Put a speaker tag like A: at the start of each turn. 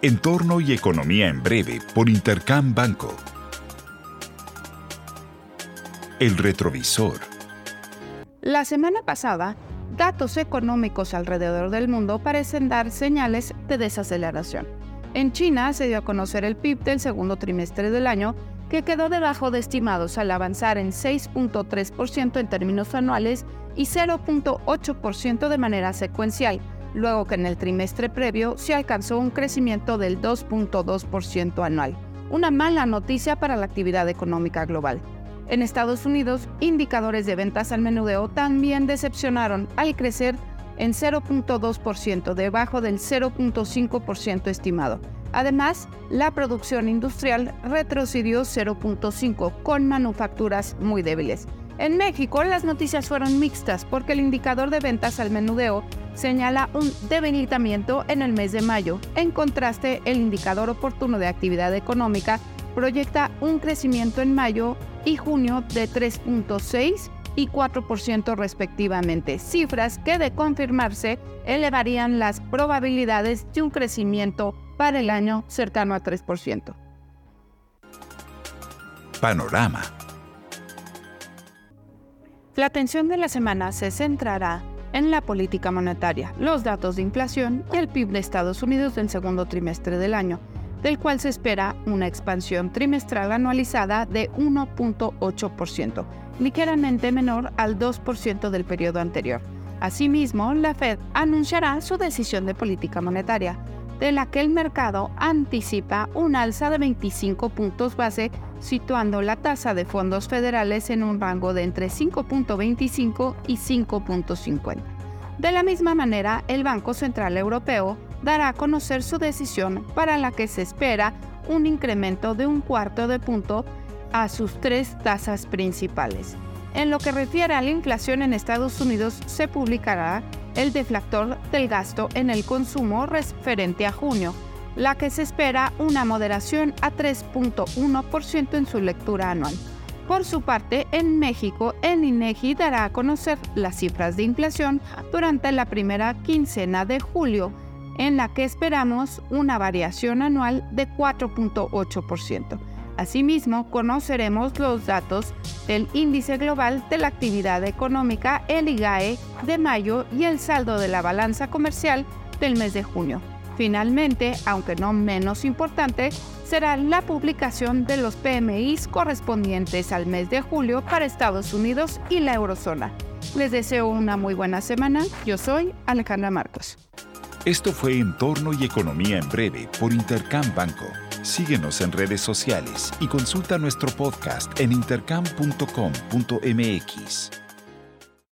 A: Entorno y economía en breve por Intercam Banco. El retrovisor.
B: La semana pasada, datos económicos alrededor del mundo parecen dar señales de desaceleración. En China se dio a conocer el PIB del segundo trimestre del año, que quedó debajo de estimados al avanzar en 6.3% en términos anuales y 0.8% de manera secuencial, luego que en el trimestre previo se alcanzó un crecimiento del 2.2% anual. Una mala noticia para la actividad económica global. En Estados Unidos, indicadores de ventas al menudeo también decepcionaron al crecer en 0.2%, debajo del 0.5% estimado. Además, la producción industrial retrocedió 0.5 con manufacturas muy débiles. En México las noticias fueron mixtas porque el indicador de ventas al menudeo señala un debilitamiento en el mes de mayo. En contraste, el indicador oportuno de actividad económica proyecta un crecimiento en mayo y junio de 3.6 y 4% respectivamente, cifras que de confirmarse elevarían las probabilidades de un crecimiento para el año cercano a 3%.
A: Panorama.
B: La atención de la semana se centrará en la política monetaria, los datos de inflación y el PIB de Estados Unidos del segundo trimestre del año, del cual se espera una expansión trimestral anualizada de 1.8%, ligeramente menor al 2% del periodo anterior. Asimismo, la Fed anunciará su decisión de política monetaria, de la que el mercado anticipa un alza de 25 puntos base, situando la tasa de fondos federales en un rango de entre 5.25 y 5.50. De la misma manera, el Banco Central Europeo dará a conocer su decisión para la que se espera un incremento de un cuarto de punto a sus tres tasas principales. En lo que refiere a la inflación en Estados Unidos, se publicará el deflactor del gasto en el consumo referente a junio, la que se espera una moderación a 3.1% en su lectura anual. Por su parte, en México, el INEGI dará a conocer las cifras de inflación durante la primera quincena de julio, en la que esperamos una variación anual de 4.8%. Asimismo, conoceremos los datos del Índice Global de la Actividad Económica, el IGAE, de mayo y el saldo de la balanza comercial del mes de junio. Finalmente, aunque no menos importante, será la publicación de los PMIs correspondientes al mes de julio para Estados Unidos y la eurozona. Les deseo una muy buena semana. Yo soy Alejandra Marcos.
A: Esto fue Entorno y Economía en Breve por Intercam Banco. Síguenos en redes sociales y consulta nuestro podcast en intercam.com.mx.